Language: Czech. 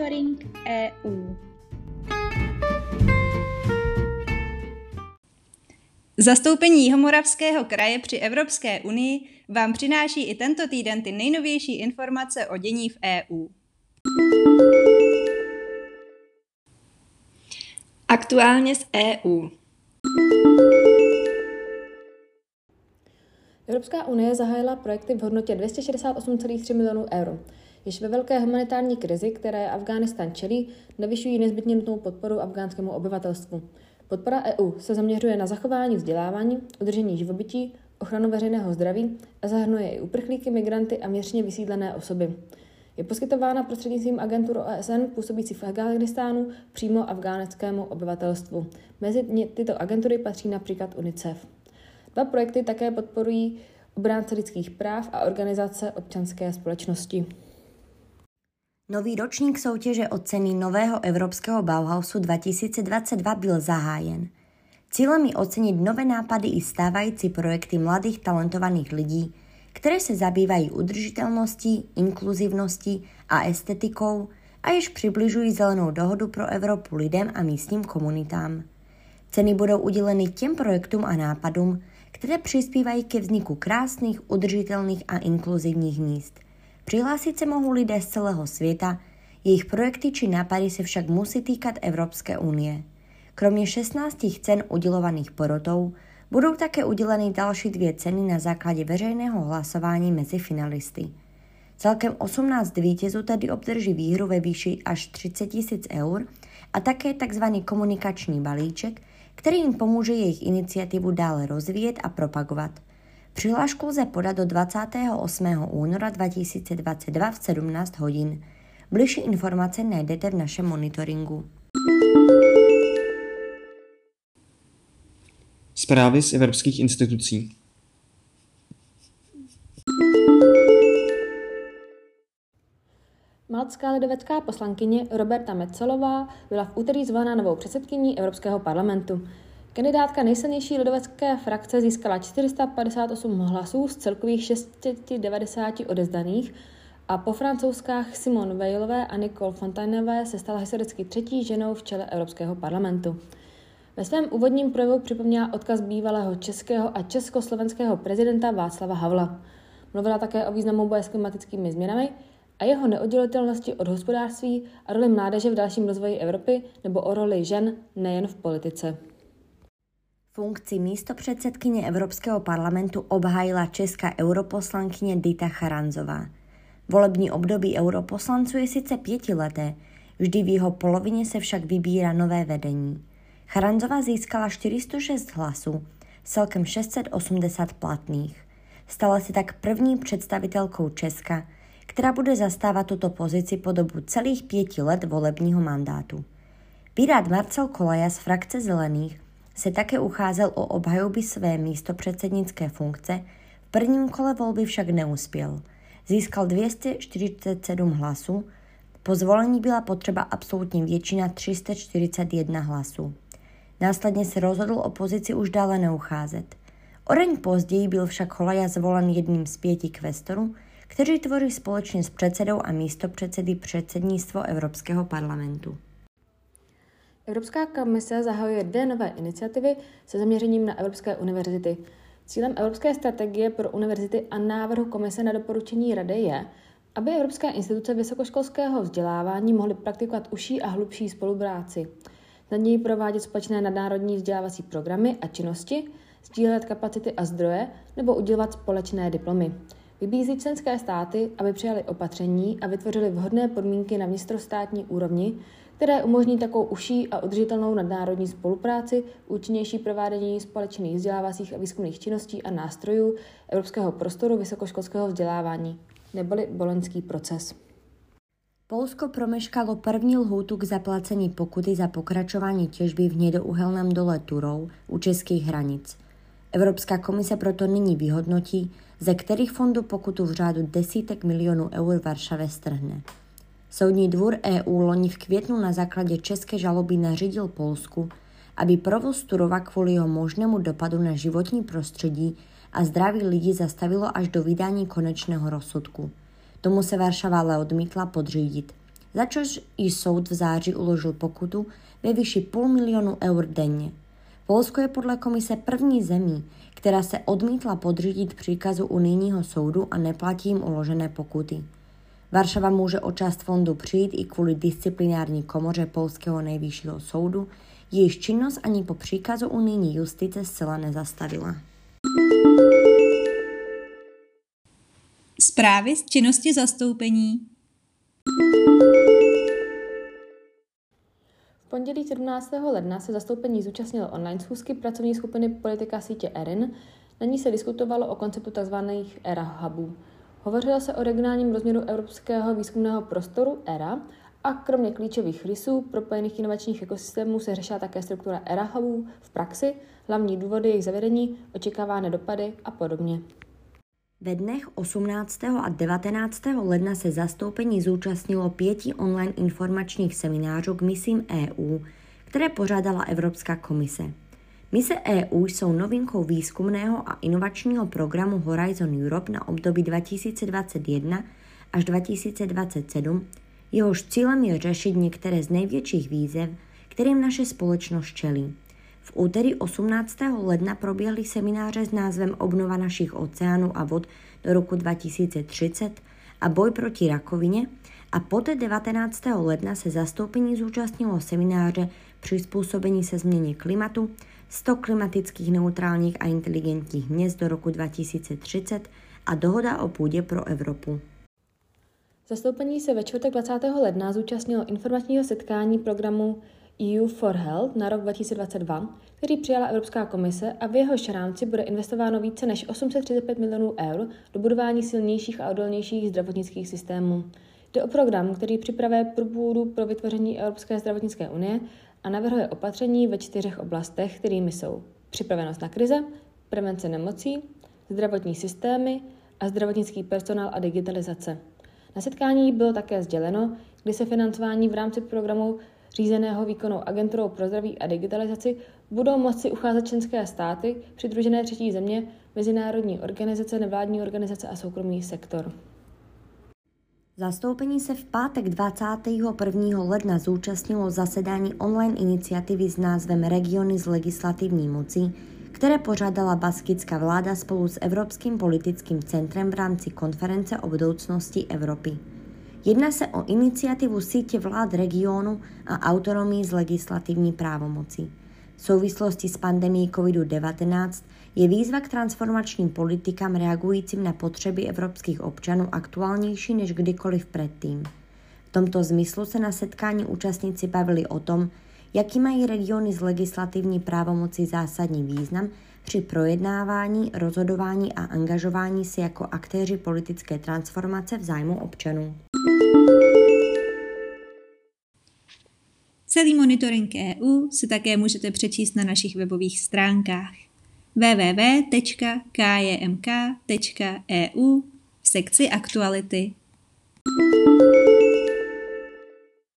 Monitoring EU. Zastoupení Jihomoravského kraje při Evropské unii vám přináší i tento týden ty nejnovější informace o dění v EU. Aktuálně z EU. Evropská unie zahájila projekty v hodnotě 268,3 milionů euro. Jež ve velké humanitární krizi, které Afghánistán čelí, nevyšují nezbytně nutnou podporu afgánskému obyvatelstvu. Podpora EU se zaměřuje na zachování vzdělávání, udržení živobytí, ochranu veřejného zdraví a zahrnuje i uprchlíky, migranty a měřně vysídlené osoby. Je poskytována prostřednictvím agentur OSN působící v Afghánistánu přímo afgánskému obyvatelstvu. Mezi tyto agentury patří například UNICEF. Dva projekty také podporují obránce lidských práv a organizace občanské společnosti. Nový ročník soutěže o ceny nového evropského Bauhausu 2022 byl zahájen. Cílem je ocenit nové nápady i stávající projekty mladých talentovaných lidí, které se zabývají udržitelností, inkluzivností a estetikou a již přibližují zelenou dohodu pro Evropu lidem a místním komunitám. Ceny budou uděleny těm projektům a nápadům, které přispívají ke vzniku krásných, udržitelných a inkluzivních míst. Přihlásit se mohou lidé z celého světa, jejich projekty či nápady se však musí týkat Evropské unie. Kromě 16 cen udělovaných porotou, budou také uděleny další dvě ceny na základě veřejného hlasování mezi finalisty. Celkem 18 vítězů tedy obdrží výhru ve výši až 30 tisíc eur a také tzv. komunikační balíček, který jim pomůže jejich iniciativu dále rozvíjet a propagovat. Přihlášku lze podat do 28. února 2022 v 17 hodin. Bližší informace najdete v našem monitoringu. Zprávy z evropských institucí. Maltská lidovecká poslankyně Roberta Metzolová byla v úterý zvolena novou předsedkyní Evropského parlamentu. Kandidátka nejsilnější lidovecké frakce získala 458 hlasů z celkových 690 odezdaných a po francouzskách Simone Veilové a Nicole Fontainové se stala historicky třetí ženou v čele Evropského parlamentu. Ve svém úvodním projevu připomněla odkaz bývalého českého a československého prezidenta Václava Havla. Mluvila také o významu boje s klimatickými změnami a jeho neoddělitelnosti od hospodářství a roli mládeže v dalším rozvoji Evropy nebo o roli žen nejen v politice. Funkci místo předsedkyně Evropského parlamentu obhájila česká europoslankyně Dita Charanzová. Volební období europoslanců je sice pětileté, vždy v jeho polovině se však vybírá nové vedení. Charanzová získala 406 hlasů, celkem 680 platných. Stala se tak první představitelkou Česka, která bude zastávat tuto pozici po dobu celých pěti let volebního mandátu. Pirát Marcel Kolaja z frakce Zelených se také ucházel o obhajoby své místo předsednické funkce, v prvním kole volby však neuspěl. Získal 247 hlasů, po zvolení byla potřeba absolutní většina 341 hlasů. Následně se rozhodl o pozici už dále neucházet. O deň později byl však Holaja zvolen jedním z pěti kvestorů, kteří tvoří společně s předsedou a místopředsedy předsednictvo Evropského parlamentu. Evropská komise zahajuje dvě nové iniciativy se zaměřením na evropské univerzity. Cílem Evropské strategie pro univerzity a návrhu komise na doporučení Rady je, aby evropské instituce vysokoškolského vzdělávání mohly praktikovat užší a hlubší spolupráci. Snadněji provádět společné nadnárodní vzdělávací programy a činnosti, sdílet kapacity a zdroje nebo udělat společné diplomy. Vybízí členské státy, aby přijali opatření a vytvořili vhodné podmínky na vnitrostátní úrovni, které umožní takovou užší a udržitelnou nadnárodní spolupráci, účinnější provádění společných vzdělávacích a výzkumných činností a nástrojů evropského prostoru vysokoškolského vzdělávání, neboli boloňský proces. Polsko promeškalo první lhůtu k zaplacení pokuty za pokračování těžby v hnědouhelném dole Turou u českých hranic. Evropská komise proto nyní vyhodnotí, ze kterých fondů pokutu v řádu desítek milionů eur Varšave strhne. Soudní dvůr EU loni v květnu na základě české žaloby nařídil Polsku, aby provoz Turova kvůli jeho možnému dopadu na životní prostředí a zdraví lidí zastavilo až do vydání konečného rozsudku. Tomu se Varšava ale odmítla podřídit. za což i soud v září uložil pokutu ve výši půl milionu eur denně. Polsko je podle komise první zemí, která se odmítla podřídit příkazu unijního soudu a neplatí jim uložené pokuty. Varšava může o část fondu přijít i kvůli disciplinární komoře Polského nejvyššího soudu, jejíž činnost ani po příkazu unijní justice zcela nezastavila. Zprávy z činnosti zastoupení. V pondělí 17. ledna se zastoupení zúčastnilo online schůzky pracovní skupiny politika sítě ERIN. Na ní se diskutovalo o konceptu tzv. ERA hubů. Hovořilo se o regionálním rozměru evropského výzkumného prostoru ERA a kromě klíčových rysů propojených inovačních ekosystémů se řešila také struktura ERA hubů v praxi, hlavní důvody jejich zavedení, očekávané dopady a podobně. Ve dnech 18. a 19. ledna se zastoupení zúčastnilo pěti online informačních seminářů k misím EU, které pořádala Evropská komise. Mise EU jsou novinkou výzkumného a inovačního programu Horizon Europe na období 2021 až 2027, jehož cílem je řešit některé z největších výzev, kterým naše společnost čelí. V úterý 18. ledna proběhly semináře s názvem Obnova našich oceánů a vod do roku 2030 a boj proti rakovině a poté 19. ledna se zastoupení zúčastnilo semináře Přizpůsobení se změně klimatu, 100 klimatických neutrálních a inteligentních měst do roku 2030 a dohoda o půdě pro Evropu. Zastoupení se ve čtvrtek 20. ledna zúčastnilo informačního setkání programu EU for Health na rok 2022, který přijala Evropská komise a v jeho rámci bude investováno více než 835 milionů eur do budování silnějších a odolnějších zdravotnických systémů. Jde o program, který připravuje průpůdu pro vytvoření Evropské zdravotnické unie a navrhuje opatření ve čtyřech oblastech, kterými jsou připravenost na krize, prevence nemocí, zdravotní systémy a zdravotnický personál a digitalizace. Na setkání bylo také sděleno, kdy se financování v rámci programu řízeného výkonnou agenturou pro zdraví a digitalizaci budou moci ucházet členské státy, přidružené třetí země, mezinárodní organizace, nevládní organizace a soukromý sektor. Zastoupení se v pátek 21. ledna zúčastnilo zasedání online iniciativy s názvem Regiony z legislativní moci, které pořádala baskická vláda spolu s Evropským politickým centrem v rámci konference o budoucnosti Evropy. Jedná se o iniciativu sítě vlád regionu a autonomii z legislativní právomoci. V souvislosti s pandemí COVID-19 je výzva k transformačním politikám reagujícím na potřeby evropských občanů aktuálnější než kdykoliv předtím. V tomto zmyslu se na setkání účastníci bavili o tom, jaký mají regiony z legislativní právomoci zásadní význam při projednávání, rozhodování a angažování se jako aktéři politické transformace v zájmu občanů. Celý monitoring EU si také můžete přečíst na našich webových stránkách www.kjmk.eu v sekci aktuality. thank you